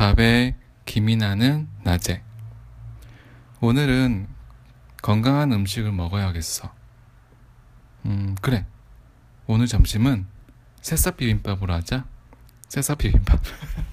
밥에 김이 나는 낮에. 오늘은 건강한 음식을 먹어야겠어. 음, 그래. 오늘 점심은 새싹 비빔밥으로 하자. 새싹 비빔밥.